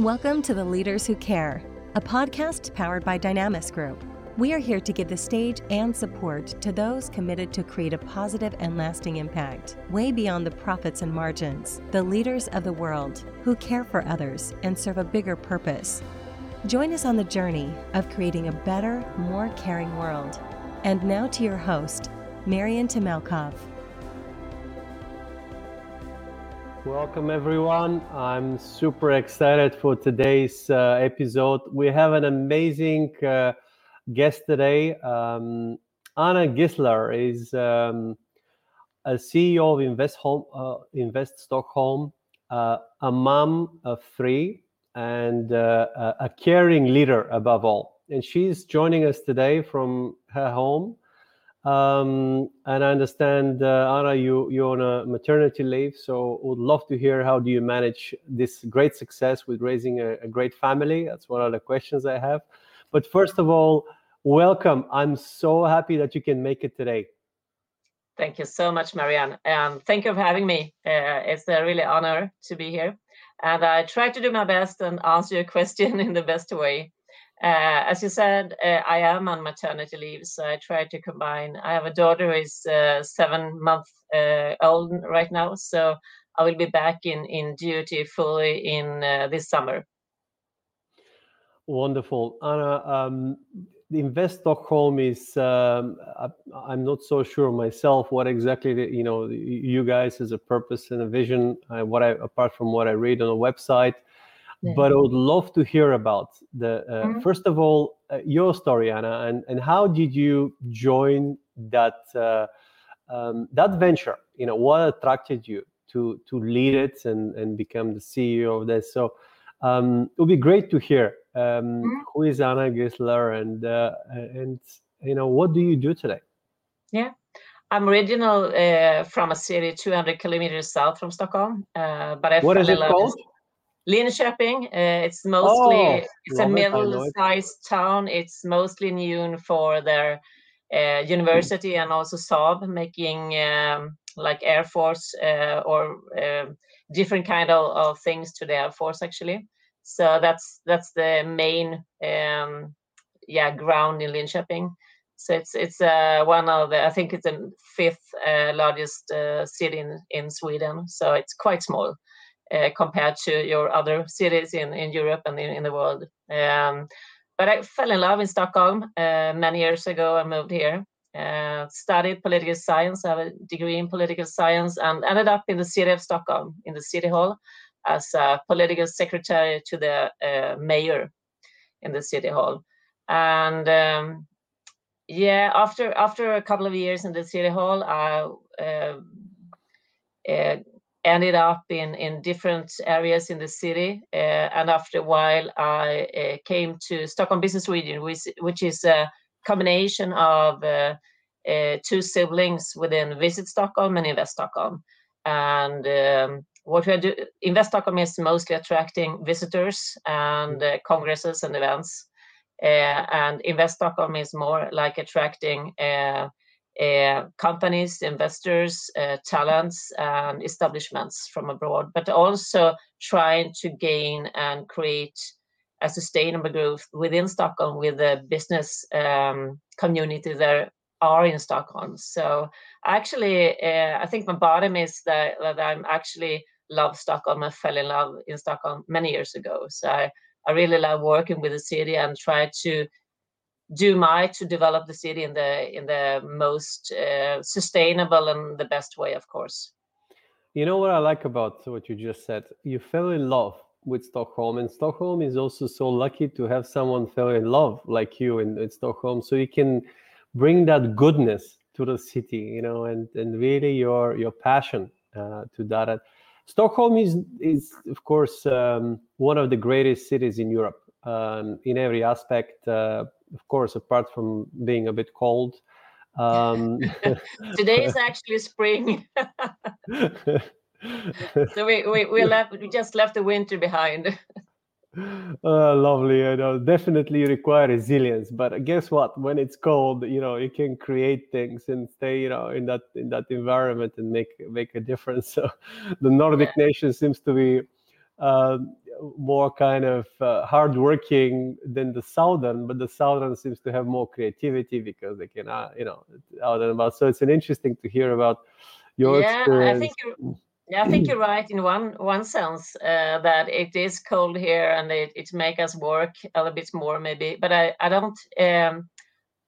Welcome to The Leaders Who Care, a podcast powered by Dynamis Group. We are here to give the stage and support to those committed to create a positive and lasting impact, way beyond the profits and margins, the leaders of the world who care for others and serve a bigger purpose. Join us on the journey of creating a better, more caring world. And now to your host, Marian Temelkov. Welcome, everyone. I'm super excited for today's uh, episode. We have an amazing uh, guest today. Um, Anna Gissler is um, a CEO of Invest, Home, uh, Invest Stockholm, uh, a mom of three, and uh, a caring leader above all. And she's joining us today from her home um, and I understand, uh, Anna, you you're on a maternity leave, so would love to hear how do you manage this great success with raising a, a great family. That's one of the questions I have. But first of all, welcome. I'm so happy that you can make it today. Thank you so much, Marian, and thank you for having me. Uh, it's a really honor to be here, and I try to do my best and answer your question in the best way. Uh, as you said, uh, I am on maternity leave, so I try to combine. I have a daughter who is uh, seven months uh, old right now, so I will be back in in duty fully in uh, this summer. Wonderful, Anna. Um, Invest Stockholm is. Um, I, am not so sure myself what exactly the, you know you guys as a purpose and a vision. Uh, what I apart from what I read on the website but I would love to hear about the uh, mm-hmm. first of all uh, your story, Anna, and and how did you join that uh, um, that venture? You know, what attracted you to to lead it and and become the CEO of this? So um, it would be great to hear um, mm-hmm. who is Anna Gissler and uh, and you know what do you do today? Yeah. I'm original uh, from a city 200 kilometers south from Stockholm, uh, but I what is it called? Linköping. Uh, it's mostly oh, it's a middle-sized town. It's mostly known for their uh, university and also Saab making um, like Air Force uh, or different kind of, of things to the Air Force actually. So that's that's the main um, yeah ground in Linköping. So it's it's uh, one of the I think it's the fifth uh, largest uh, city in in Sweden. So it's quite small. Uh, compared to your other cities in, in Europe and in, in the world. Um, but I fell in love in Stockholm uh, many years ago. I moved here, uh, studied political science, I have a degree in political science, and ended up in the city of Stockholm, in the city hall, as a political secretary to the mayor in the city hall. And um, yeah, after after a couple of years in the city hall, I uh, uh, ended up in in different areas in the city uh, and after a while i uh, came to stockholm business region which, which is a combination of uh, uh two siblings within visit stockholm and invest stockholm. And um, what we do invest stockholm is mostly attracting visitors and uh, congresses and events uh, and invest stockholm is more like attracting uh, companies, investors, uh, talents, and establishments from abroad, but also trying to gain and create a sustainable growth within Stockholm with the business um, community there are in Stockholm. So actually, uh, I think my bottom is that, that I'm actually love Stockholm. I fell in love in Stockholm many years ago. So I, I really love working with the city and try to do my to develop the city in the in the most uh, sustainable and the best way of course. You know what i like about what you just said? You fell in love with stockholm and stockholm is also so lucky to have someone fell in love like you in, in stockholm so you can bring that goodness to the city you know and and really your your passion uh, to that. Stockholm is is of course um, one of the greatest cities in europe um, in every aspect uh, of course, apart from being a bit cold. Um, Today is actually spring. so we, we, we left we just left the winter behind. Uh, lovely. I know definitely require resilience, but guess what? When it's cold, you know you can create things and stay, you know, in that in that environment and make make a difference. So the Nordic yeah. nation seems to be uh, more kind of uh, hardworking than the southern, but the southern seems to have more creativity because they can, uh, you know, out and about. So it's an interesting to hear about your yeah, experience. I think you're, yeah, I think you're right in one one sense uh, that it is cold here and it it make us work a little bit more maybe. But I I don't um,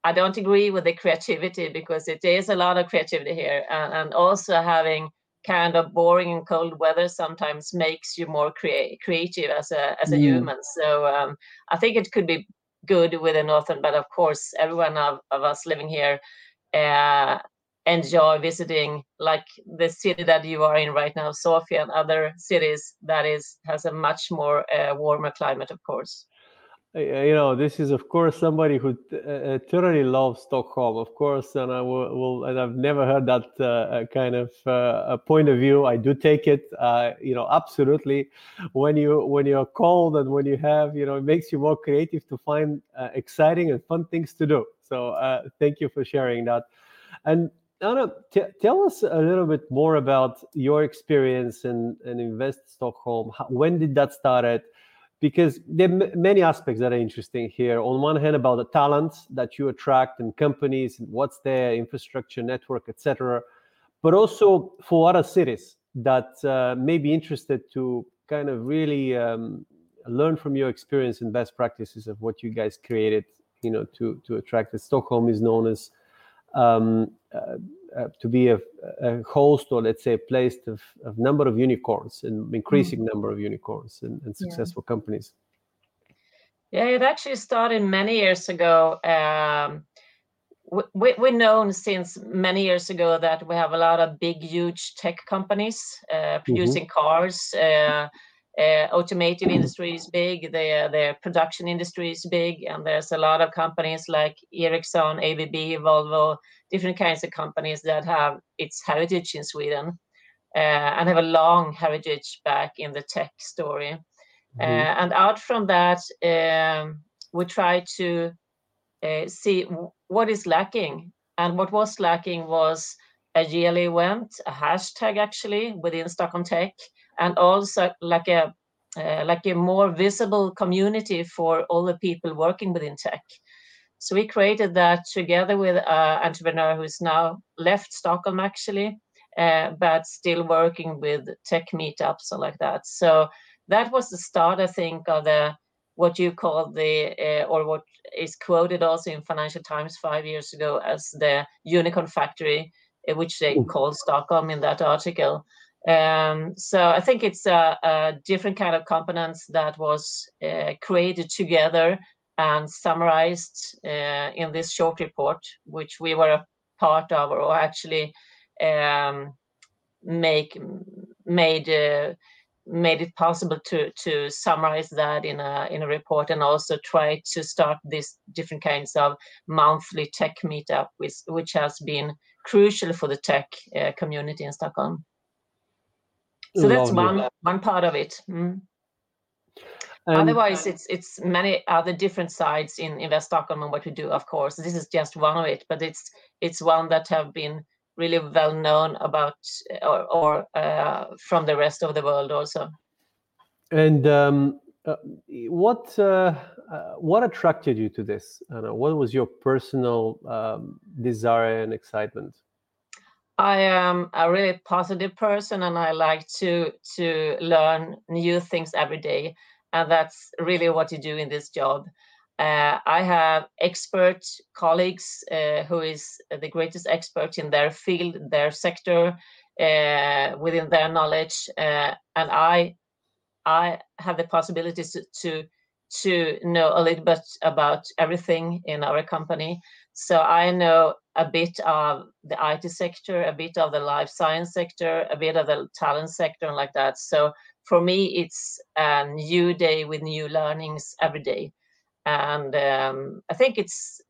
I don't agree with the creativity because it is a lot of creativity here and, and also having kind of boring and cold weather sometimes makes you more crea- creative as a as a mm. human. So um, I think it could be good with the northern, but of course, everyone of, of us living here uh, enjoy visiting, like the city that you are in right now, Sofia, and other cities that is has a much more uh, warmer climate, of course you know this is of course somebody who uh, thoroughly loves stockholm of course and i will, will and i've never heard that uh, uh kind of uh, point of view i do take it uh, you know absolutely when you when you're cold and when you have you know it makes you more creative to find uh, exciting and fun things to do so thank you for sharing that and Anna, t- tell us a little bit more about your experience in, in Invest Stockholm. How, when did that start? Because there are many aspects that are interesting here. On one hand, about the talents that you attract and companies, what's their infrastructure, network, etc. But also for other cities that uh, may be interested to kind of really um, learn from your experience and best practices of what you guys created, you know, to to attract it. Stockholm is known as um, uh, uh, to be a, a, host or let's say a place of, of number of unicorns and increasing mm. number of unicorns and, and successful yeah. companies yeah it actually started many years ago um, we, we're known since many years ago that we have a lot of big huge tech companies uh, mm-hmm. producing mm-hmm. cars uh, uh, automotive industry is big the the production industry is big and there's a lot of companies like ericsson abb volvo different kinds of companies that have its heritage in Sweden uh, and have a long heritage back in the tech story. Mm-hmm. Uh, and out from that, um, we try to uh, see what is lacking. And what was lacking was a yearly event, a hashtag actually within Stockholm Tech, and also like a uh, like a more visible community for all the people working within tech. So we created that together with an entrepreneur who's now left Stockholm actually, uh, but still working with tech meetups and like that. So that was the start, I think, of the what you call the uh, or what is quoted also in Financial Times five years ago as the unicorn factory, uh, which they called Stockholm in that article. Um, so I think it's a, a, different kind of components that was uh, created together and summarized uh, in this short report, which we were a part of, or actually um, make made uh, made it possible to to summarize that in a in a report, and also try to start these different kinds of monthly tech meetup, which which has been crucial for the tech uh, community in Stockholm. So Lovely. that's one one part of it. Mm. Um, Otherwise, it's it's many other different sides in Invest Stockholm and what we do. Of course, this is just one of it, but it's it's one that have been really well known about or, or uh, from the rest of the world also. And um, uh, what uh, uh what attracted you to this? what was your personal um, desire and excitement? I am a really positive person, and I like to to learn new things every day and that's really what you do in this job. Uh, I have expert colleagues uh, who is the greatest expert in their field, their sector, uh, within their knowledge, uh, and I, I have the possibilities to, to to know a little bit about everything in our company. So I know a bit of the IT sector, a bit of the life science sector, a bit of the talent sector, and like that. So for me, it's a new day with new learnings every day. And um, I think it's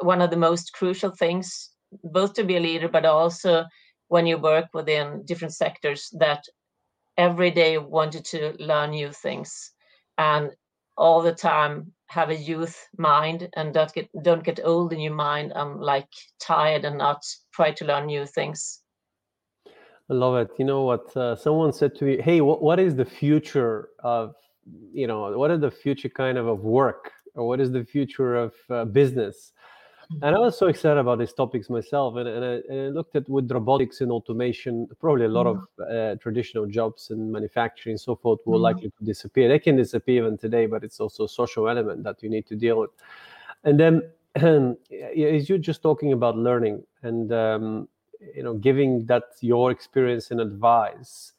one of the most crucial things, both to be a leader, but also when you work within different sectors, that every day wanted to learn new things and all the time have a youth mind and don't get don't get old in your mind and like tired and not try to learn new things I love it. You know what? Uh, someone said to me, "Hey, what, what is the future of you know what are the future kind of of work or what is the future of uh, business and I was so excited about these topics myself, and, and, I, and I looked at with robotics and automation, probably a lot mm-hmm. of uh, traditional jobs in manufacturing and so forth will mm-hmm. likely to disappear. They can disappear even today, but it's also a social element that you need to deal with. And then, as you're just talking about learning and um, you know giving that your experience and advice,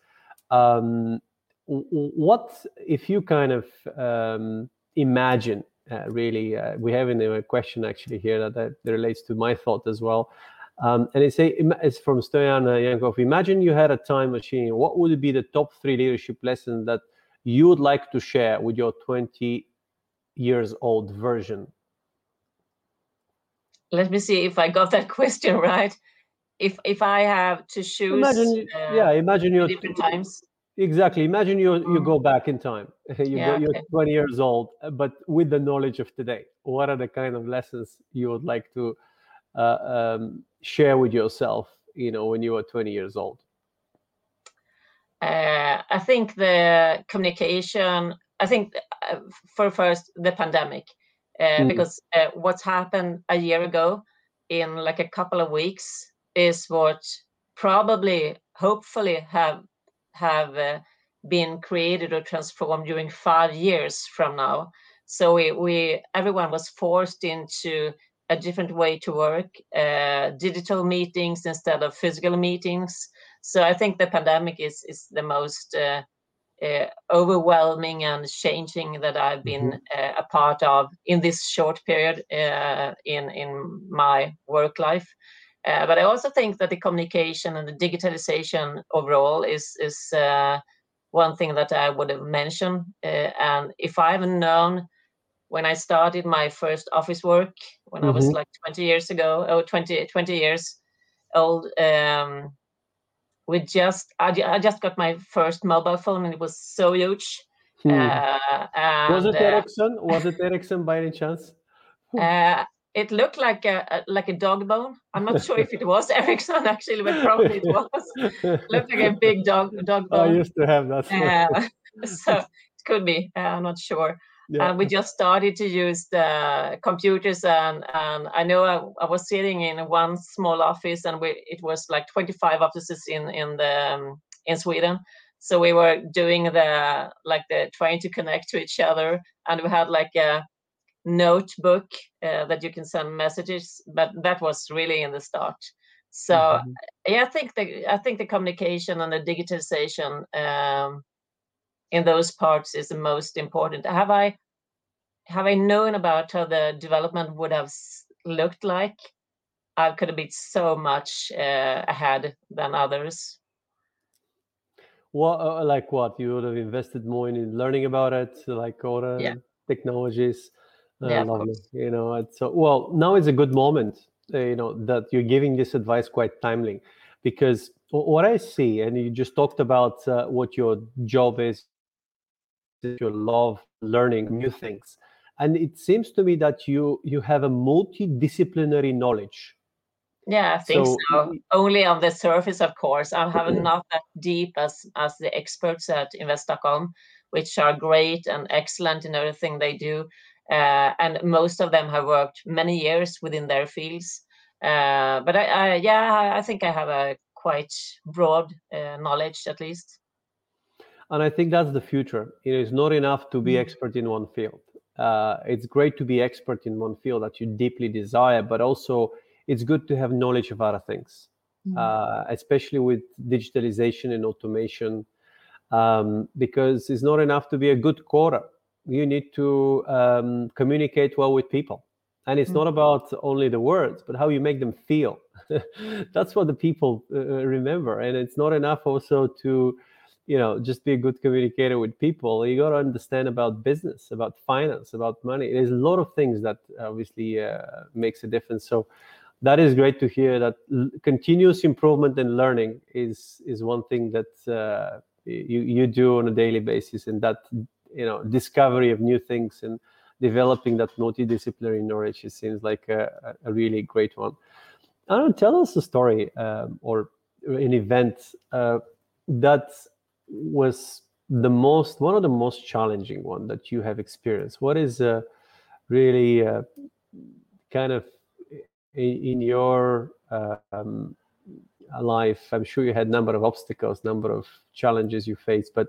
um, what if you kind of um, imagine uh, really uh, we have in a question actually here that, that relates to my thought as well um, and it's, a, it's from Stoyan uh, Yankov. Imagine you had a time machine. What would be the top three leadership lessons that you would like to share with your 20 years old version? Let me see if I got that question right. If if I have to choose, imagine, uh, yeah, imagine you different times. Exactly. Imagine you you mm. go back in time. you yeah, go, you're okay. 20 years old, uh, but with the knowledge of today. What are the kind of lessons you would like to uh, um, share with yourself? You know, when you were 20 years old. Uh, I think the communication. I think uh, for first the pandemic, uh, mm. because uh, what's happened a year ago in like a couple of weeks is what probably, hopefully, have have uh, been created or transformed during five years from now. So we, we everyone was forced into a different way to work, uh, digital meetings instead of physical meetings. So I think the pandemic is is the most uh, uh, overwhelming and changing that I've been mm-hmm. uh, a part of in this short period uh, in in my work life. Uh, but I also think that the communication and the digitalization overall is is uh, one thing that I would have mentioned. Uh, and if I haven't known when I started my first office work when mm-hmm. I was mm-hmm. like 20 years ago, or 20, 20 years old, um, we just I, I, just got my first mobile phone and it was so huge. Hmm. Uh, and, was it uh, Ericsson? was it Ericsson by any chance? Uh, it looked like a, a, like a dog bone. I'm not sure if it was Ericsson actually, but probably it was. it looked like a big dog dog bone. I used to have that. Uh, so it could be. Uh, I'm not sure. Yeah. And we just started to use the computers, and, and I know I, I was sitting in one small office, and we it was like 25 offices in in the um, in Sweden. So we were doing the like the trying to connect to each other, and we had like a notebook uh, that you can send messages but that was really in the start. So mm-hmm. yeah i think the i think the communication and the digitization um, in those parts is the most important. Have i have i known about how the development would have looked like? I could have been so much uh, ahead than others. What uh, like what? You would have invested more in learning about it like the yeah. technologies yeah, lovely. You know, it's so well now is a good moment. Uh, you know that you're giving this advice quite timely, because what I see, and you just talked about uh, what your job is, your love learning new things, and it seems to me that you you have a multidisciplinary knowledge. Yeah, I think so. so. Only on the surface, of course. I have not that deep as as the experts at Invest Stockholm, which are great and excellent in everything they do uh, and most of them have worked many years within their fields. Uh, but I, I, yeah, I think I have a quite broad uh, knowledge at least. And I think that's the future. It is not enough to be mm. expert in one field. Uh, it's great to be expert in one field that you deeply desire, but also it's good to have knowledge of other things, mm. Uh, especially with digitalization and automation, um, because it's not enough to be a good coder you need to um, communicate well with people. And it's mm-hmm. not about only the words but how you make them feel. That's what the people uh, uh, remember. And it's not enough also to you know just be a good communicator with people. You got to understand about business about finance about money. There's a lot of things that obviously uh, makes a difference. So that is great to hear that l- continuous improvement and learning is is one thing that uh, you you do on a daily basis. And that you know discovery of new things and developing that multidisciplinary knowledge it seems like a, a really great one i don't tell us a story um, or an event uh, that was the most one of the most challenging one that you have experienced? What is uh, really uh, kind of in, in your um, life? I'm sure you had number of obstacles, number of challenges you faced, but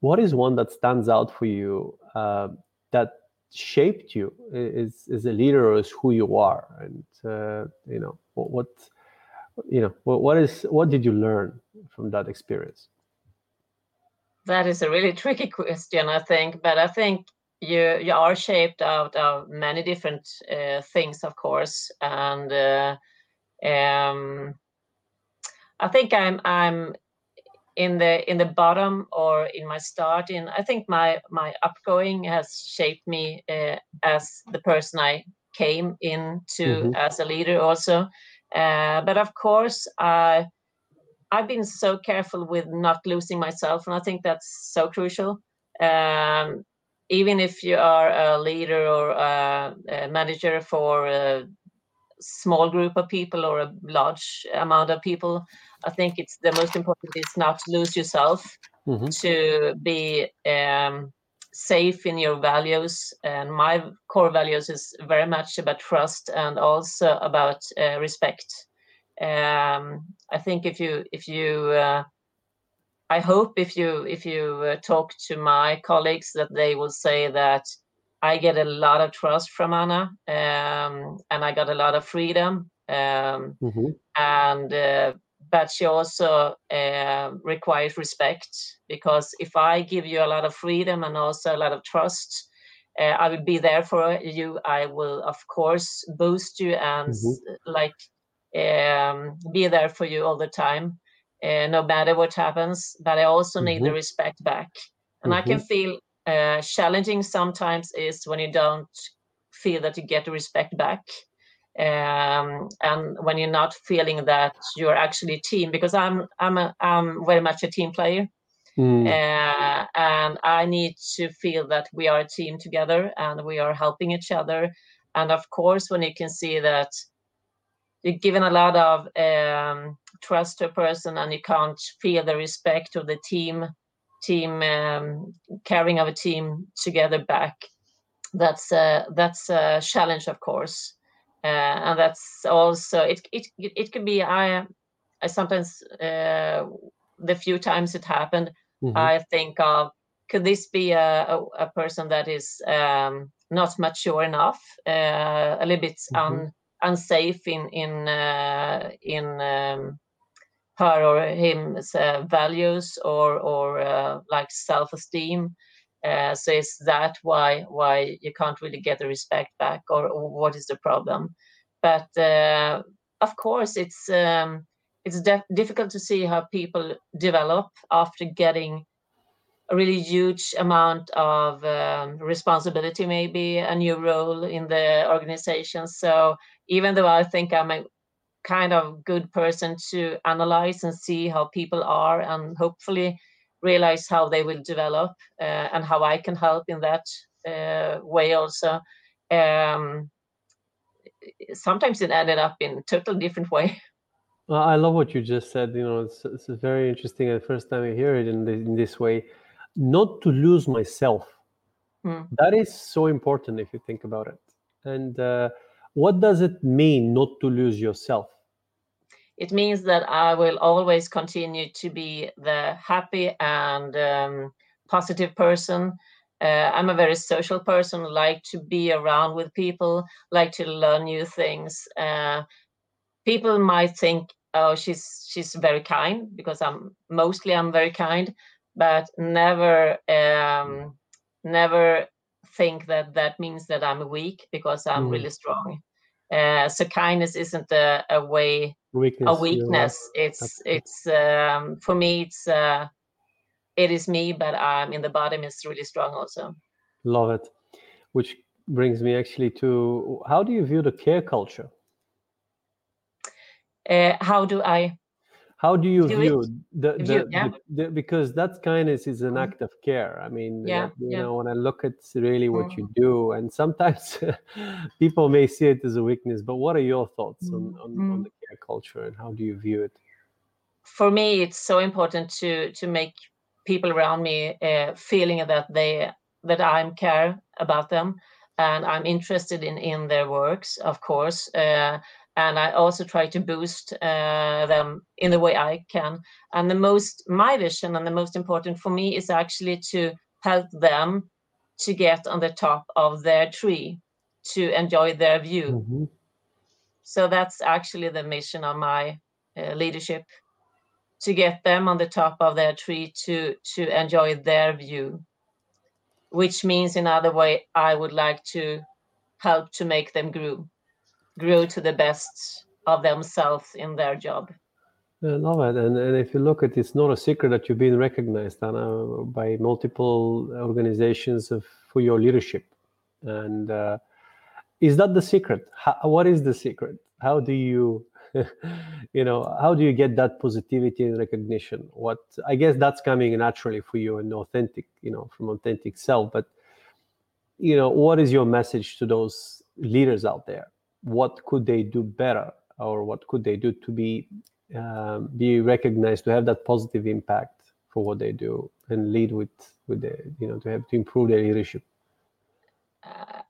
what is one that stands out for you uh, that shaped you as, as a leader or as who you are? And uh, you know what, what you know what, what is what did you learn from that experience? That is a really tricky question i think but i think you you are shaped out of many different uh, things of course and uh, um, i think i'm i'm in the in the bottom or in my start in i think my my upgoing has shaped me uh, as the person i came into mm-hmm. as a leader also uh, but of course i i've been so careful with not losing myself and i think that's so crucial um, even if you are a leader or a, a manager for a small group of people or a large amount of people I think it's the most important is not to lose yourself, mm-hmm. to be um, safe in your values. And my core values is very much about trust and also about uh, respect. Um, I think if you if you uh, I hope if you if you uh, talk to my colleagues that they will say that I get a lot of trust from Anna, um, and I got a lot of freedom, um, mm-hmm. and uh, but she also uh, requires respect because if I give you a lot of freedom and also a lot of trust, uh, I will be there for you. I will, of course, boost you and mm-hmm. like um, be there for you all the time, uh, no matter what happens. But I also mm-hmm. need the mm-hmm. respect back, and. I can mm-hmm. feel uh, challenging sometimes is when you don't feel that you get the respect back um, and when you're not feeling that you're actually a team because i'm i'm a, i'm very much a team player mm. uh, and i need to feel that we are a team together and we are helping each other and of course when you can see that you're given a lot of um, trust to a person and you can't feel the respect of the team team um, carrying of a team together back that's a, that's a challenge of course uh, and that's also it it it could be i i sometimes uh, the few times it happened mm-hmm. i think of could this be a, a, a person that is um, not mature enough uh, a little bit mm-hmm. un, unsafe in in uh, in um, or him's uh, values or or uh, like self-esteem uh, so is that why why you can't really get the respect back, or, or what is the problem? But uh, of course, it's um, it's difficult to see how people develop after getting a really huge amount of um, responsibility, maybe a new role in the organization. So even though I think I'm a kind of good person to analyze and see how people are, and hopefully realize how they will develop uh, and how I can help in that uh, way also. Um, sometimes it ended up in total different way. Well, I love what you just said. You know, it's, it's very interesting. The first time I hear it in, the, in this way, not to lose myself. Hmm. That is so important if you think about it. And uh, what does it mean not to lose yourself? it means that I will always continue to be the happy and um, positive person. Uh, I'm a very social person, like to be around with people, like to learn new things. Uh, people might think, oh, she's she's very kind because I'm mostly I'm very kind, but never um, never think that that means that I'm weak because I'm mm. really strong. Uh, so kindness isn't a, a way weakness, a weakness. It's it's um, for me it's uh, it is me, but I'm in the bottom is really strong also. Love it. Which brings me actually to how do you view the care culture? Uh, how do I how do you do view the, the, view, yeah. the, the, because that kindness is an mm. act of care i mean yeah, you yeah. know when i look at really what mm. you do and sometimes people may see it as a weakness but what are your thoughts on, on, mm. on, the care culture and how do you view it for me it's so important to to make people around me uh, feeling that they that I'm care about them and I'm interested in in their works, of course. Uh, and I also try to boost uh, them in the way I can. And the most my vision and the most important for me is actually to help them to get on the top of their tree to enjoy their view. Mm-hmm. So that's actually the mission of my uh, leadership to get them on the top of their tree to to enjoy their view which means in other way i would like to help to make them grow grow to the best of themselves in their job I love it. And, and if you look at it, it's not a secret that you've been recognized Anna, by multiple organizations of, for your leadership. And uh, is that the secret? How, what is the secret? How do you you know how do you get that positivity and recognition what i guess that's coming naturally for you and authentic you know from authentic self but you know what is your message to those leaders out there what could they do better or what could they do to be um, be recognized to have that positive impact for what they do and lead with with the you know to have to improve their leadership uh,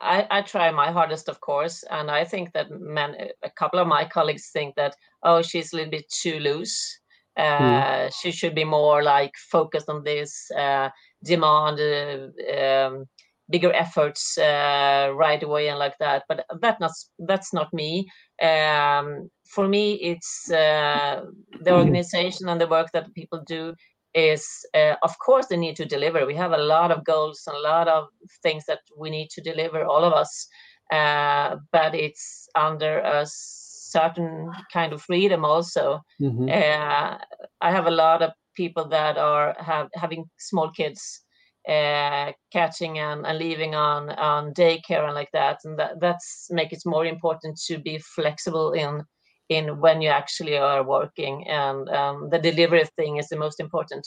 I, I try my hardest, of course, and I think that man, a couple of my colleagues think that oh, she's a little bit too loose. Hmm. Uh, mm. She should be more like focused on this, uh, demand uh, um, bigger efforts uh, right away and like that. But that not that's not me. Um, for me, it's uh, the hmm. organization and the work that people do is uh, of course they need to deliver we have a lot of goals and a lot of things that we need to deliver all of us uh, but it's under a certain kind of freedom also mm-hmm. uh, i have a lot of people that are have having small kids uh, catching and, and leaving on on daycare and like that and that that's make it more important to be flexible in in when you actually are working and um, the delivery thing is the most important.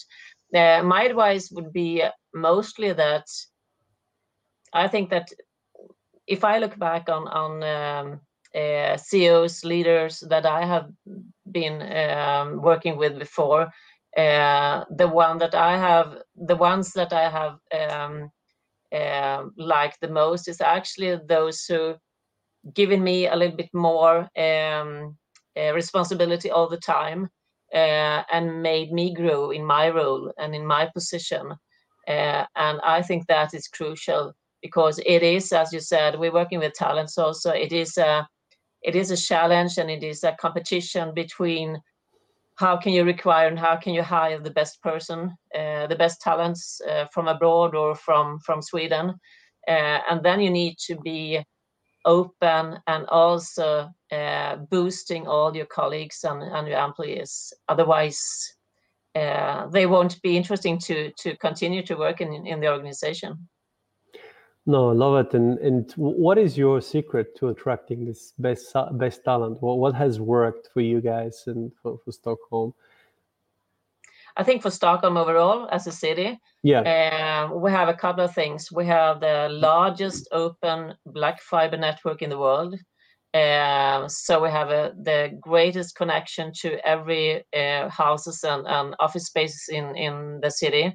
Uh, my advice would be mostly that i think that if i look back on on um, uh, ceos leaders that i have been um, working with before uh, the one that i have the ones that i have um, uh, liked the most is actually those who given me a little bit more um, uh, responsibility all the time uh, and made me grow in my role and in my position. Uh, and I think that is crucial because it is, as you said, we're working with talents also. It is a it is a challenge and it is a competition between how can you require and how can you hire the best person, uh, the best talents uh, from abroad or from from Sweden, uh, and then you need to be open and also uh, boosting all your colleagues and, and your employees. Otherwise, uh, they won't be interesting to to continue to work in in the organization. No, I love it. And and what is your secret to attracting this best best talent? What what has worked for you guys and for, for Stockholm? I think for Stockholm overall as a city, yeah, uh, we have a couple of things. We have the largest open black fiber network in the world. Uh, so we have a, the greatest connection to every uh, houses and, and, office spaces in, in the city.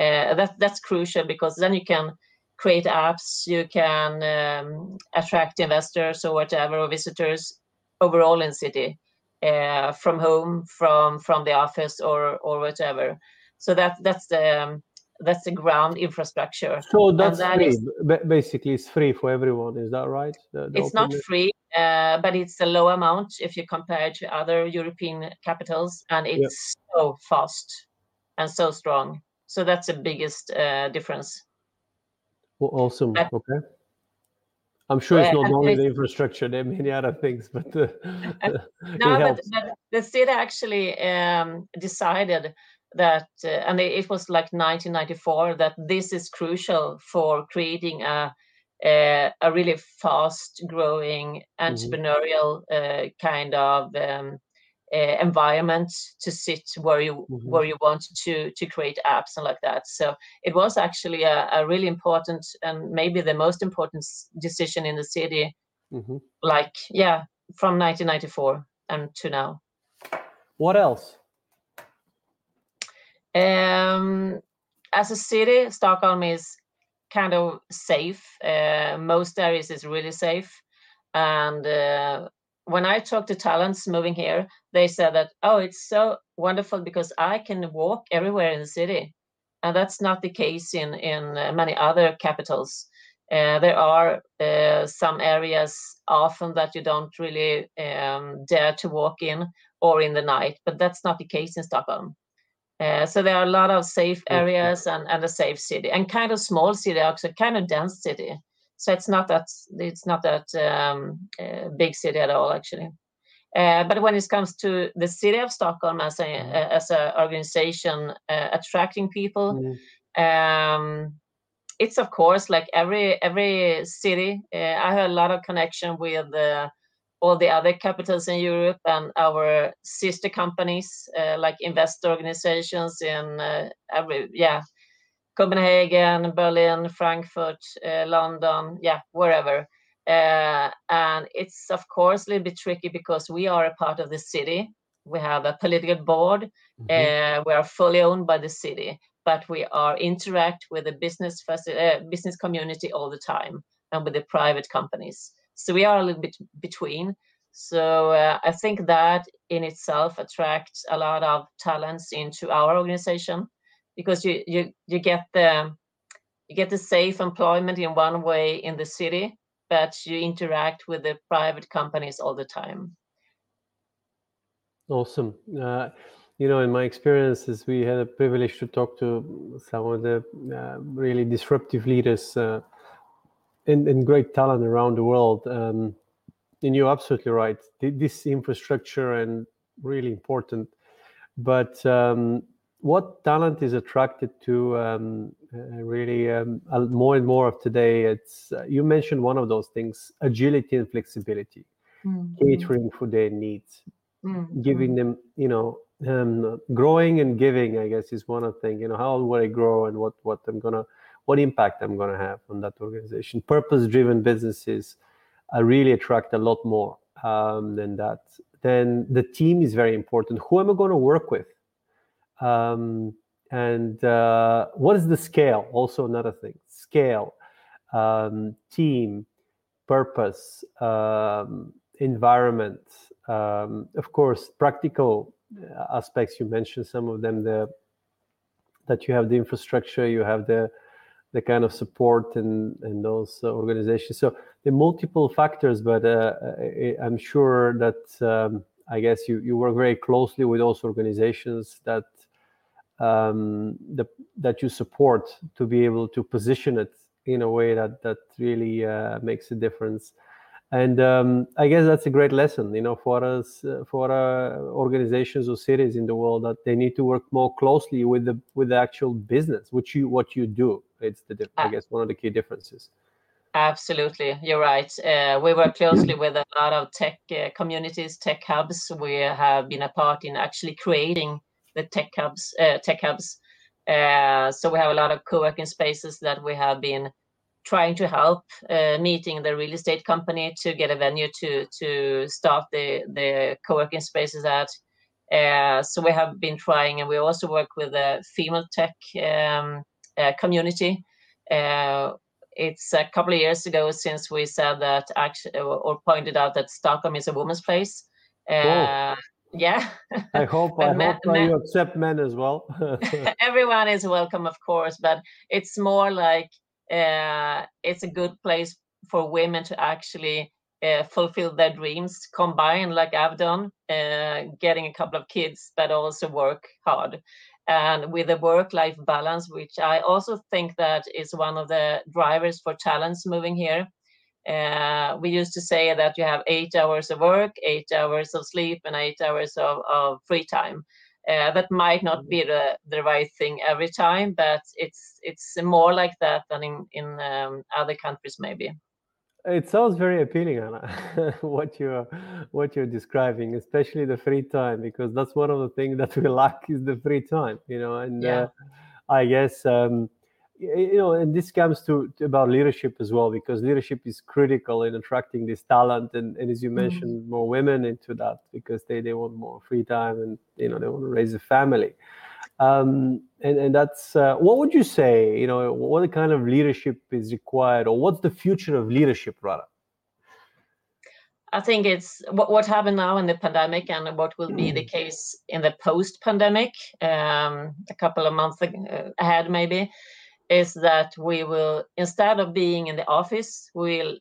Uh, that that's crucial because then you can create apps, you can um, attract investors or whatever or visitors overall in city uh, from home, from from the office, or or whatever. So that that's the um, that's the ground infrastructure. So that's that free. Is, Basically, it's free for everyone. Is that right? The, the it's not free, uh, but it's a low amount if you compare to other European capitals, and it's yeah. so fast and so strong. So that's the biggest uh, difference. Well, awesome. But, okay. I'm sure it's not only the infrastructure; there are many other things, but uh, no, but, but, the city actually um, decided that, uh, and it was like 1994, that this is crucial for creating a a, a really fast-growing mm-hmm. entrepreneurial mm-hmm. uh, kind of um, uh, environment to sit where you mm-hmm. where you want to to create apps and like that so it was actually a, a really important and maybe the most important decision in the city mm-hmm. like yeah from 1994 and to now what else Um, as a city, Stockholm is kind of safe. Uh, most areas is really safe, and uh, when I talk to talents moving here, they said that oh, it's so wonderful because I can walk everywhere in the city, and that's not the case in in uh, many other capitals. Uh, there are uh, some areas often that you don't really um, dare to walk in or in the night, but that's not the case in Stockholm. Uh, so there are a lot of safe areas and, and a safe city and kind of small city, also kind of dense city. So it's not that it's not that um, uh, big city at all, actually. Uh, but when it comes to the city of Stockholm as a mm-hmm. as an organization uh, attracting people, mm. um, it's of course like every every city. Uh, I have a lot of connection with all the other capitals in Europe and our sister companies uh, like investor organizations in uh, every yeah Copenhagen, Berlin, Frankfurt, uh, London, yeah, wherever. Uh, and it's of course a little bit tricky because we are a part of the city. We have a political board. Mm-hmm. Uh, we are fully owned by the city, but we are interact with the business uh, business community all the time and with the private companies. So we are a little bit between. So uh, I think that in itself attracts a lot of talents into our organization because you you you get the you get the safe employment in one way in the city, but you interact with the private companies all the time. Awesome. Uh, you know, in my experiences, we had a privilege to talk to some of the uh, really disruptive leaders uh, and, and, great talent around the world. Um, and you're absolutely right. This infrastructure and really important, but um, what talent is attracted to um, uh, really um, more and more of today it's uh, you mentioned one of those things agility and flexibility. Mm-hmm. catering for their needs. Mm-hmm. giving them you know um, growing and giving i guess is one of the things you know how will i grow and what what i'm gonna what impact i'm gonna have on that organization. Purpose driven businesses uh, really attract a lot more um, than that. Then the team is very important. Who am i going to work with um, and uh, what is the scale? Also, another thing scale, um, team, purpose, um, environment, um, of course, practical uh, aspects. You mentioned some of them. The that you have the infrastructure, you have the the kind of support and and those organizations. So the multiple factors, but uh, I'm sure that um, I guess you you work very closely with those organizations that um, the, that you support to be able to position it in a way that that really uh, makes a difference. And um, i guess that's a great lesson you know for us uh, for uh, organizations or cities in the world that they need to work more closely with the with the actual business which you what you do. It's the i guess one of the key differences. Absolutely. You're right. Uh, we work closely with a lot of tech uh, communities tech hubs. We have been a part in actually creating the tech hubs. Uh, tech hubs. Uh, so we have a lot of co-working spaces that we have been trying to help uh, meeting the real estate company to get a venue to to start the the co-working spaces at. Uh, so we have been trying, and we also work with the female tech um, uh, community. Uh, it's a couple of years ago since we said that actually, or pointed out that Stockholm is a woman's place. Cool yeah. I hope i men, hope men, you accept men as well. Everyone is welcome of course but it's more like uh, it's a good place for women to actually uh, fulfill their dreams combine like i've done uh, getting a couple of kids but also work hard. And with a work life balance which i also think that is one of the drivers for talents moving here uh, we used to say that you have eight hours of work, eight hours of sleep, and eight hours of, of free time. Uh, that might not be the, the right thing every time, but it's it's more like that than in in um, other countries maybe. It sounds very appealing, Anna. what you're what you're describing, especially the free time, because that's one of the things that we lack is the free time. You know, and yeah. uh, I guess. Um, you know and this comes to, to, about leadership as well because leadership is critical in attracting this talent and, and as you mm-hmm. mentioned mm-hmm. more women into that because they, they want more free time and you know they want to raise a family Um, and, and that's uh, what would you say? You know, what kind of leadership is required, or what's the future of leadership, rather? I think it's what, what happened now in the pandemic and what will be the mm. case in the post pandemic, um, a couple of months ahead, maybe, is that we will, instead of being in the office, we'll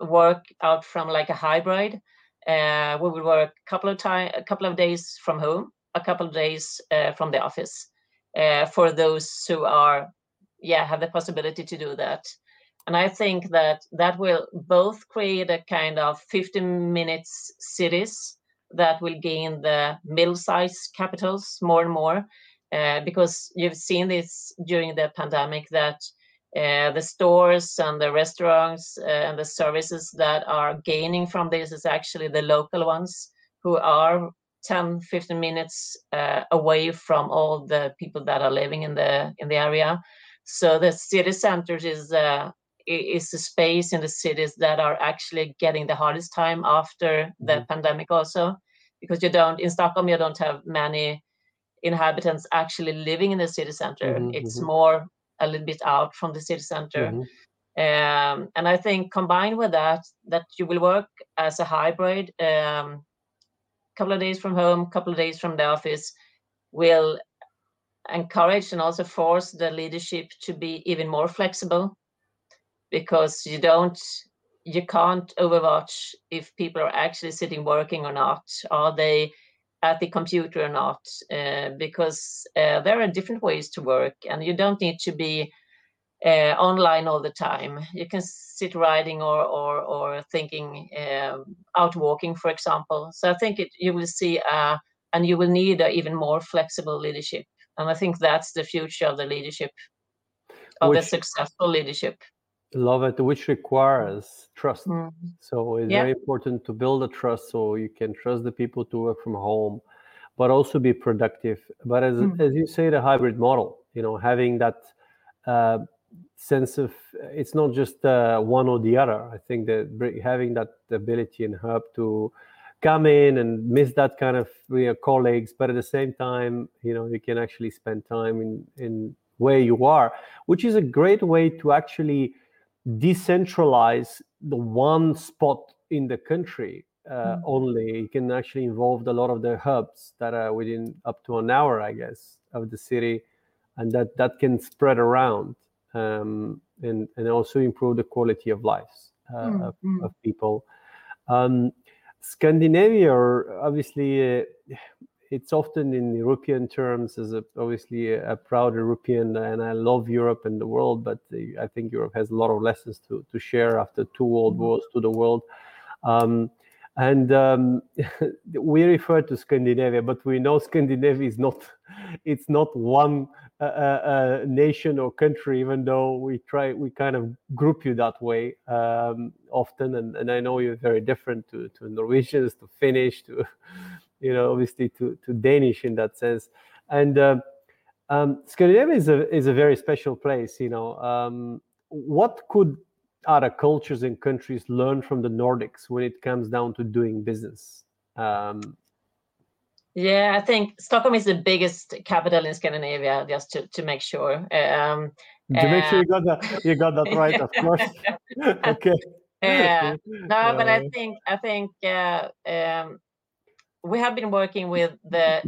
work out from like a hybrid. Uh, we will work a couple of time, a couple of days from home, a couple of days uh, from the office, uh, for those who are, yeah, have the possibility to do that. And I think that that will both create a kind of 15 minutes cities that will gain the middle-sized capitals more and more, uh, because you've seen this during the pandemic that uh, the stores and the restaurants uh, and the services that are gaining from this is actually the local ones who are 10 15 minutes uh, away from all the people that are living in the in the area so the city centers is uh, is the space in the cities that are actually getting the hardest time after the mm-hmm. pandemic also because you don't in stockholm you don't have many inhabitants actually living in the city center mm-hmm. it's mm-hmm. more a little bit out from the city center mm-hmm. um, and i think combined with that that you will work as a hybrid um, couple of days from home couple of days from the office will encourage and also force the leadership to be even more flexible because you don't you can't overwatch if people are actually sitting working or not are they at the computer or not uh, because uh, there are different ways to work and you don't need to be uh, online all the time. You can sit writing or or, or thinking um, out walking for example. So i think it, you will see uh, and you will need even more flexible leadership. And i think that's the future of the leadership of Which, the successful leadership love it which requires trust mm. so it's yeah. very important to build a trust so you can trust the people to work from home but also be productive but as mm. as you say the hybrid model you know having that uh, sense of it's not just uh, one or the other i think that having that ability and help to come in and miss that kind of you know, colleagues but at the same time you know you can actually spend time in in where you are which is a great way to actually decentralize the one spot in the country uh, mm-hmm. only. It can actually involve a lot of the hubs that are within up to an hour, I guess, of the city, and that that can spread around um, and and also improve the quality of lives uh, mm-hmm. of, of, people. Um, Scandinavia, obviously, uh, it's often in European terms as a, obviously a, a, proud European, and I love Europe and the world. But I think Europe has a lot of lessons to to share after two world mm-hmm. wars to the world. Um, and um, we refer to Scandinavia, but we know Scandinavia is not it's not one uh, uh, nation or country, even though we try we kind of group you that way um, often. And, and I know you're very different to to Norwegians, to Finnish, to you know, obviously to, to Danish in that sense. And uh, um, Scandinavia is a, is a very special place, you know. Um, what could other cultures and countries learn from the Nordics when it comes down to doing business? Um, yeah, I think Stockholm is the biggest capital in Scandinavia, just to, to make sure. Um, to make sure you got that, you got that right, of course. okay. Yeah. No, but I think I think uh, um, we have been working with the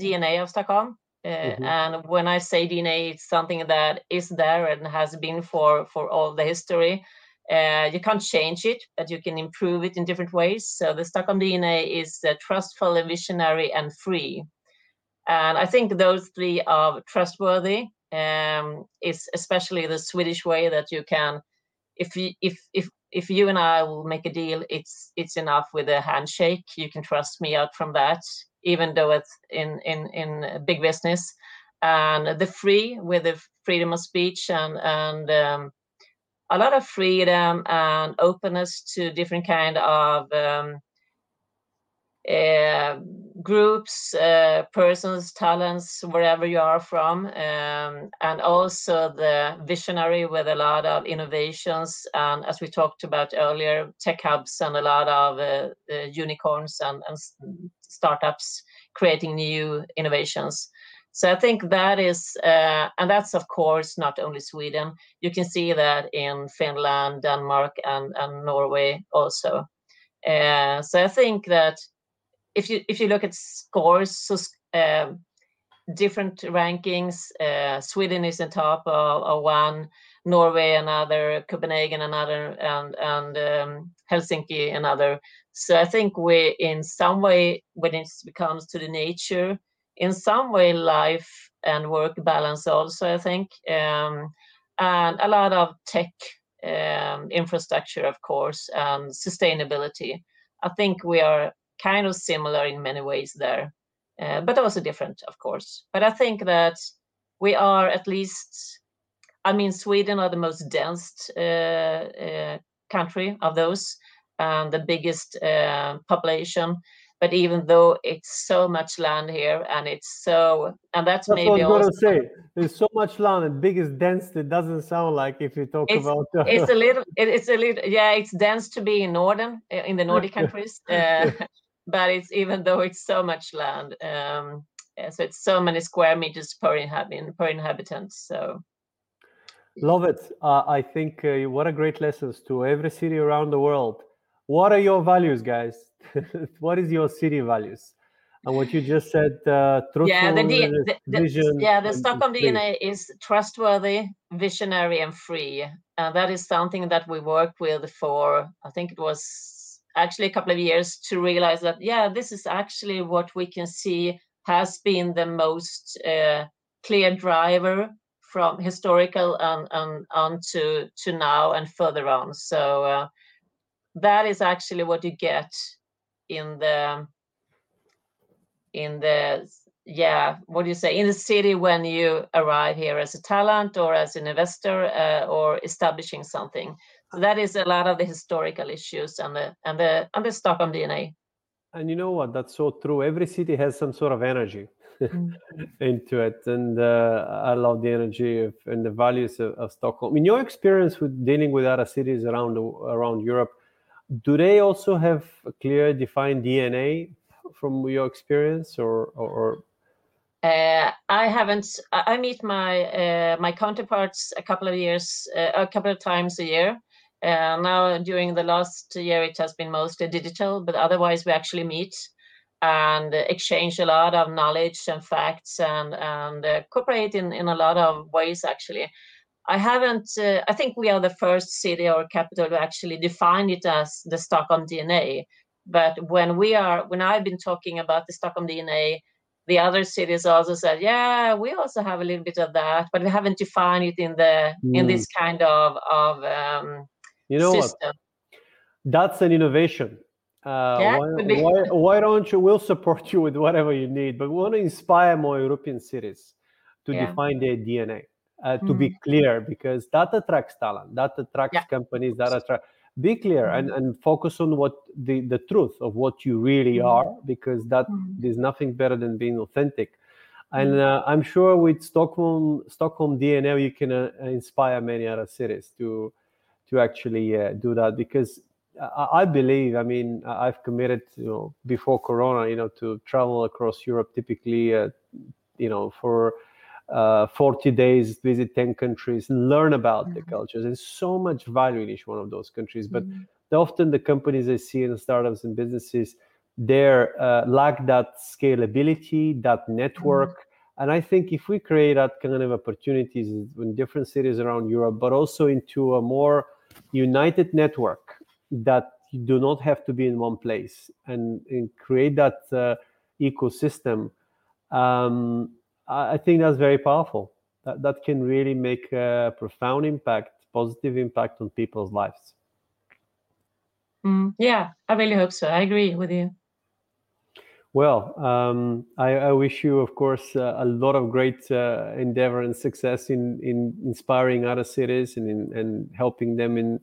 DNA of Stockholm. Uh, mm-hmm. And when I say DNA, it's something that is there and has been for, for all the history. Uh, you can't change it, but you can improve it in different ways. So the Stockholm DNA is uh, trustful, visionary, and free. And I think those three are trustworthy. Um, it's especially the Swedish way that you can, if you, if if if you and I will make a deal, it's it's enough with a handshake. You can trust me out from that, even though it's in in in big business. And the free with the freedom of speech and and um, a lot of freedom and openness to different kind of um, groups, uh, persons, talents, wherever you are from, um, and also the visionary with a lot of innovations. And as we talked about earlier, tech hubs and a lot of uh, unicorns and, and, startups creating new innovations. So I think that is, uh, and that's of course not only Sweden. You can see that in Finland, Denmark, and, and Norway also. Uh, so I think that if you if you look at scores, so uh, different rankings, uh, Sweden is in top of, of, one, Norway another, Copenhagen another, and and um, Helsinki another. So I think we, in some way, when it comes to the nature in some way life and work balance also i think um, and a lot of tech um, infrastructure of course and sustainability i think we are kind of similar in many ways there. Uh, but also different of course. But i think that we are at least i mean sweden are the most dense uh, uh, country of those and the biggest uh, population. But even though it's so much land here and it's so and that's, that's maybe what I was going to say. There's so much land and biggest density doesn't sound like if you talk it's, about uh, it's a little it, it's a little yeah it's dense to be in northern uh, in the nordic countries. Uh, but it's even though it's so much land um, so it's so many square meters per inhabitant per inhabitant so love it uh, i think uh, what a great lessons to every city around the world what are your values guys what is your city values? And what you just said, uh, yeah, the, the, the, vision. Yeah, the Stockholm DNA is trustworthy, visionary, and free. And that is something that we worked with for, I think it was actually a couple of years to realize that, yeah, this is actually what we can see has been the most uh, clear driver from historical and, and on to, to now and further on. So uh, that is actually what you get in the in the yeah what do you say in the city when you arrive here as a talent or as an investor uh, or establishing something so that is a lot of the historical issues and the and the and the stockholm dna and you know what that's so true every city has some sort of energy mm. into it and uh, i love the energy of, and the values of, of, stockholm in your experience with dealing with other cities around around europe do they also have a clear defined dna from your experience or or uh, I haven't. I meet my uh, my counterparts a couple of years, uh, a couple of times a year. Uh, now, during the last year, it has been mostly digital, but otherwise, we actually meet and exchange a lot of knowledge and facts and and uh, cooperate in in a lot of ways. Actually, I haven't. Uh, I think we are the first city or capital to actually define it as the Stockholm DNA. But when we are, when I've been talking about the Stockholm DNA, the other cities also said, "Yeah, we also have a little bit of that, but we haven't defined it in the mm. in this kind of of um, you know system." What? That's an innovation. Uh, yeah, why, why, why, don't you? We'll support you with whatever you need, but we want to inspire more European cities to yeah. define their DNA uh, to mm. be clear because that attracts talent that attracts yeah. companies that attract be clear mm. and, and focus on what the, the truth of what you really mm. are because that there's nothing better than being authentic and uh, i'm sure with stockholm stockholm dna you can uh, inspire many other cities to to actually uh, do that because I, I believe i mean i've committed you know before corona you know to travel across europe typically uh, you know for uh, 40 days, visit 10 countries, and learn about mm-hmm. the cultures. There's so much value in each one of those countries. But mm-hmm. often the companies I see in startups and businesses, they uh, lack that scalability, that network. Mm-hmm. And I think if we create that kind of opportunities in different cities around Europe, but also into a more united network that you do not have to be in one place and, and create that uh, ecosystem, um, I think that's very powerful. That that can really make a profound impact, positive impact on people's lives. Mm, yeah, I really hope so. I agree with you. Well, um, I, I, wish you, of course, uh, a lot of great uh, endeavor and success in, in inspiring other cities and in, and helping them in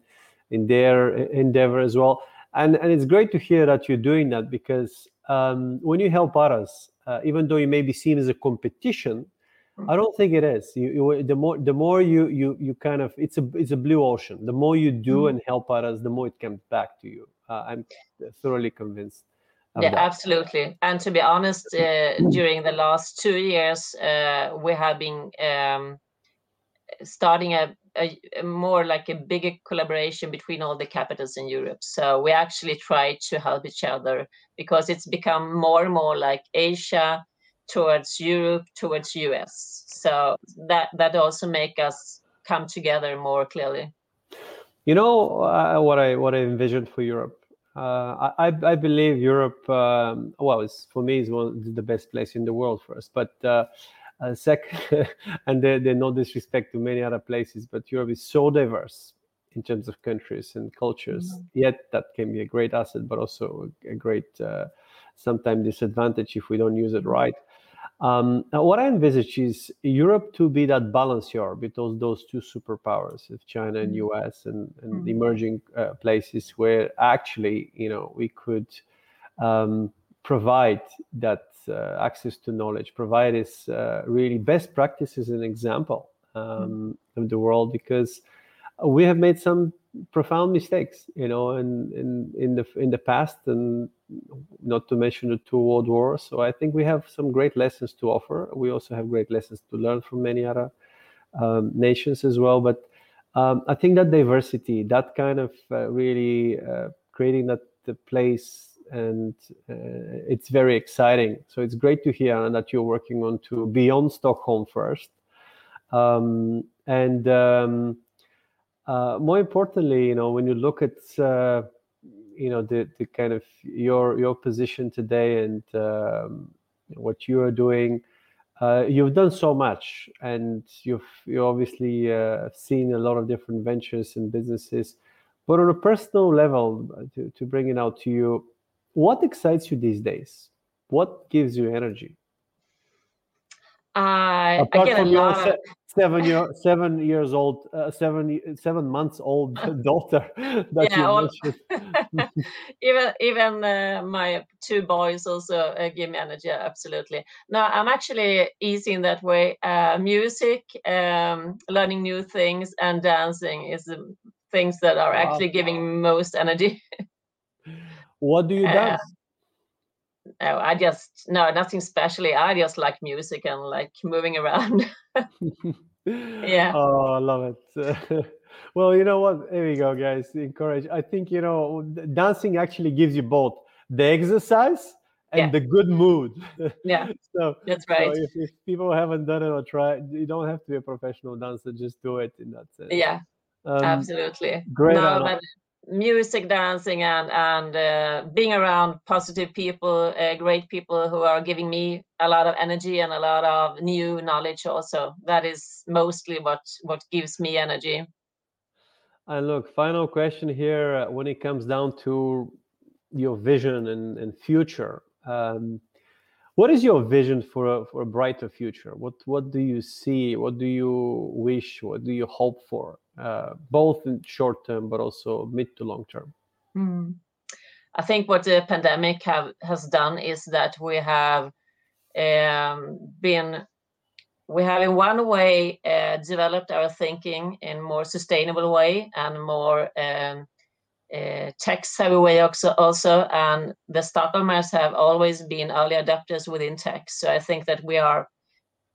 in their endeavor as well. And and it's great to hear that you're doing that because um, when you help others, uh, even though it may be seen as a competition, I mm-hmm. don't think it is. You, you, the more the more you you you kind of it's a it's a blue ocean. The more you do mm-hmm. and help others, the more it comes back to you. Uh, I'm thoroughly convinced yeah, that. absolutely. And to be honest, uh, during the last two years, uh, we have been um, starting a, a, a, more like a bigger collaboration between all the capitals in Europe. So we actually try to help each other because it's become more and more like Asia towards Europe towards US. So that that also make us come together more clearly. You know uh, what I what I envisioned for Europe uh, I, I believe Europe, um, well, it's, for me, is one the best place in the world for us. But uh, uh, second, and they, they no disrespect to many other places, but Europe is so diverse in terms of countries and cultures. Mm-hmm. Yet that can be a great asset, but also a great uh, sometimes disadvantage if we don't use it right. Um, what I envisage is Europe to be that balancer between those two superpowers of China and mm-hmm. US and, and mm-hmm. emerging uh, places where actually, you know, we could um, provide that uh, access to knowledge, provide us uh, really best practices and example um, mm-hmm. of the world because we have made some profound mistakes, you know, in, in, in the in the past and not to mention the two world wars. So I think we have some great lessons to offer. We also have great lessons to learn from many other um, nations as well. But um, I think that diversity, that kind of uh, really uh, creating that the place, and uh, it's very exciting. So it's great to hear that you're working on to beyond Stockholm first, um, and um, uh, more importantly, you know, when you look at uh, you know the the kind of your your position today and um, what you are doing uh, you've done so much and you've you obviously uh, seen a lot of different ventures and businesses. But on a personal level uh, to, to bring it out to you what excites you these days? What gives you energy? Uh, Apart from your seven year seven years old uh, seven seven months old daughter that yeah, all, even even uh, my two boys also uh, give me energy absolutely no i'm actually easy in that way uh, music um, learning new things and dancing is the things that are actually wow. giving most energy what do you uh, dance no, I just no nothing specially. I just like music and like moving around. Yeah. Oh, I love it. well, you know what? There we go, guys. Encourage. I think you know dancing actually gives you both the exercise and yeah. the good mood. Yeah. so that's right. So if, if, people haven't done it or tried, you don't have to be a professional dancer. Just do it in that sense. Yeah. Um, Absolutely. Great. No, music dancing and and uh, being around positive people uh, great people who are giving me a lot of energy and a lot of new knowledge also. That is mostly what what gives me energy. And look final question here uh, when it comes down to your vision and, and future um, what is your vision for a, for a brighter future? What what do you see? What do you wish? What do you hope for uh, both in short term but also mid to long term? Mm. I think what the pandemic have has done is that we have um, been we have in one way uh, developed our thinking in more sustainable way and more um, uh, tech savvy way also, also and the stockholmers have always been early adopters within tech so i think that we are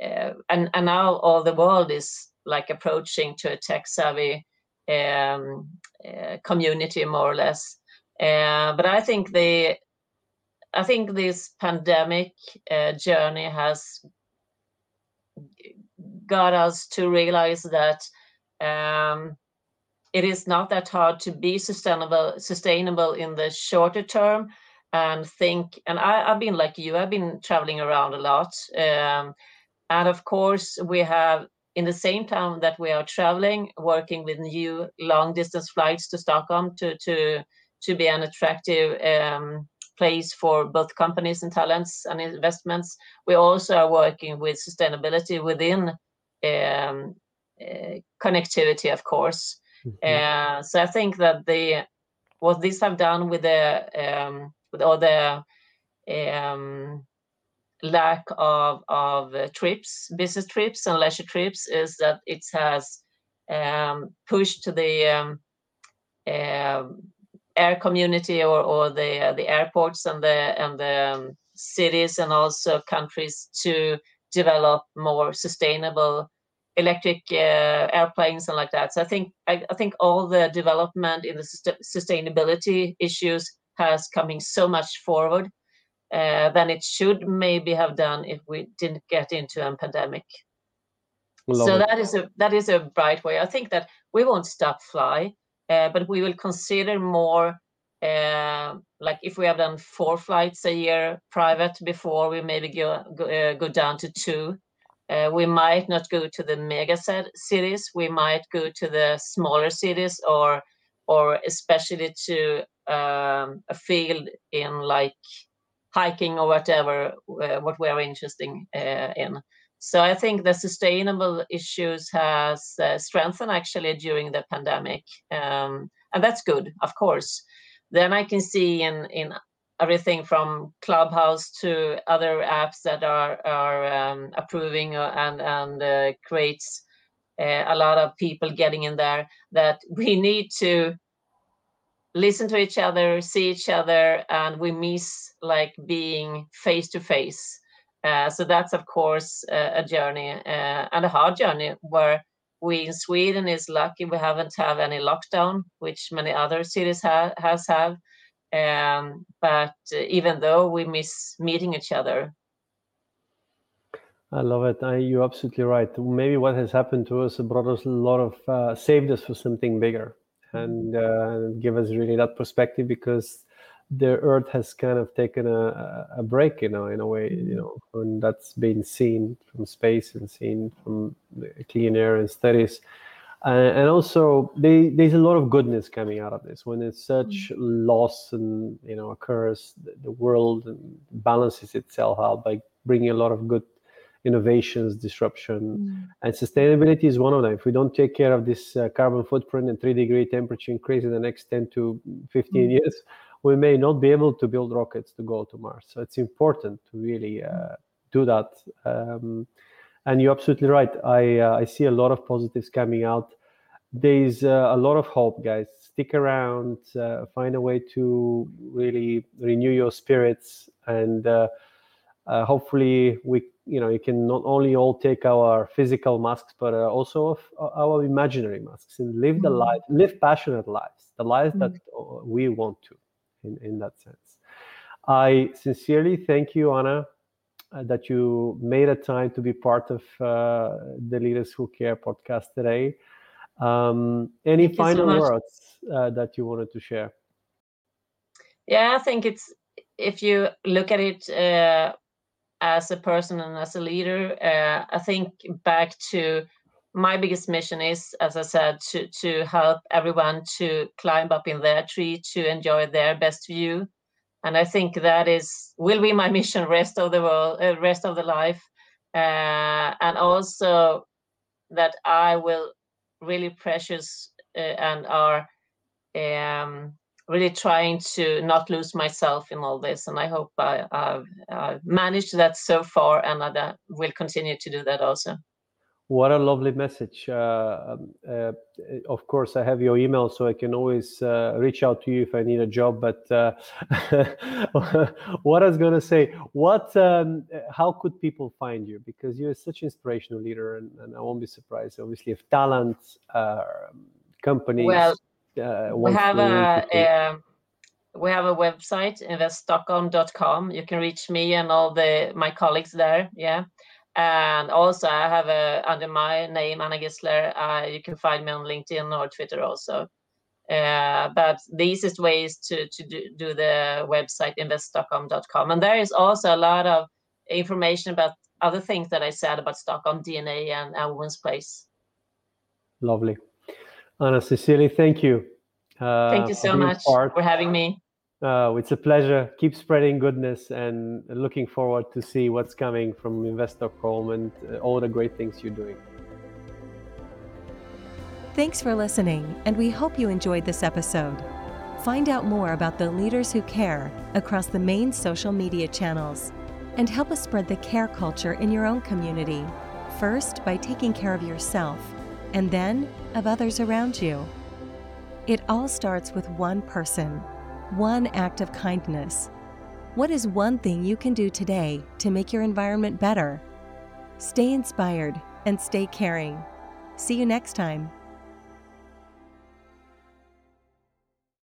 uh, and, and now all the world is like approaching to a tech savvy um, uh, community more or less. Uh, but I think the I think this pandemic uh, journey has got us to realize that um, it is not that hard to be sustainable sustainable in the shorter term and think and I, have been like you i've been traveling around a lot um, and of course we have in the same time that we are traveling, working with new long distance flights to Stockholm to to to be an attractive um, place for both companies and talents and investments. We also are working with sustainability within um, uh, connectivity, of course. Mm-hmm. Uh, so I think that the what these have done with the um, with all the um, lack of of uh, trips, business trips and leisure trips, is that it has um, pushed the um, uh, air community or, or the uh, the airports and the and the um, cities and also countries to develop more sustainable electric uh, airplanes and like that. So I think I, I, think all the development in the sustainability issues has coming so much forward than it should maybe have done if we didn't get into a pandemic. Love so it. that is a that is a bright way. I think that we won't stop fly, uh, but we will consider more. Uh, like if we have done four flights a year private before, we maybe go go, uh, go down to two uh, we might not go to the mega set cities. We might go to the smaller cities, or or especially to um, a field in like hiking or whatever uh, what we are interested uh, in. So I think the sustainable issues has uh, strengthened actually during the pandemic, um, and that's good, of course. Then I can see in in everything from Clubhouse to other apps that are are um, approving and and uh, creates uh, a lot of people getting in there. That we need to listen to each other, see each other, and we miss like being face to face. So that's of course a journey uh, and a hard journey where we in Sweden is lucky we haven't have any lockdown, which many other cities ha- has have. Um, but even though we miss meeting each other. I love it. I, you're absolutely right. Maybe what has happened to us brought us a lot of, uh, saved us for something bigger and uh, give us really that perspective because the earth has kind of taken a, a break, you know, in a way, you know, and that's been seen from space and seen from clean air and studies. And also they, there's a lot of goodness coming out of this. When it's such mm-hmm. loss and you know occurs the, the world balances itself out by bringing a lot of good innovations disruption mm. and sustainability is one of them if we don't take care of this uh, carbon footprint and three degree temperature increase in the next 10 to 15 mm. years we may not be able to build rockets to go to mars so it's important to really uh, do that um, and you're absolutely right. I uh, I see a lot of positives coming out. There's uh, a lot of hope, guys. Stick around, uh, find a way to really renew your spirits, and uh, uh, hopefully we, you know, you can not only all take our physical masks, but uh, also our imaginary masks, and live the mm-hmm. life, live passionate lives, the lives mm-hmm. that we want to, in in that sense. I sincerely thank you, Anna, uh, that you made a time to be part of uh, the Leaders Who Care podcast today. Um, any Thank final so words uh, that you wanted to share? Yeah, I think it's if you look at it uh, as a person and as a leader, uh, I think back to my biggest mission is, as I said, to to help everyone to climb up in their tree to enjoy their best view. And I think that is will be my mission rest of the world, uh, rest of the life, uh, and also that I will really precious uh, and are um, really trying to not lose myself in all this. And I hope I, have managed that so far, and I will continue to do that also. What a lovely message. Uh, um, uh, of course, I have your email, so I can always uh, reach out to you if I need a job. But uh, what I was going to say, what, um, how could people find you? Because you're such an inspirational leader, and, and I won't be surprised, obviously, if talent, uh, companies. Well, uh, we have a, a, we have a website, investstockholm.com. You can reach me and all the my colleagues there. Yeah and also, I have a under my name Anna Gissler. Uh, you can find me on LinkedIn or Twitter also. Uh, but the easiest way is to to do, do the website investstockholm.com, and there is also a lot of information about other things that I said about Stockholm DNA and, and Women's Place. Lovely, Anna Cecilie, thank you. Uh, thank you so much part. for having me. Uh, it's a pleasure. Keep spreading goodness and looking forward to see what's coming from Invest Stockholm and uh, all the great things you're doing. Thanks for listening, and we hope you enjoyed this episode. Find out more about the leaders who care across the main social media channels and help us spread the care culture in your own community. First, by taking care of yourself, and then of others around you. It all starts with one person, one act of kindness. What is one thing you can do today to make your environment better? Stay inspired and stay caring. See you next time.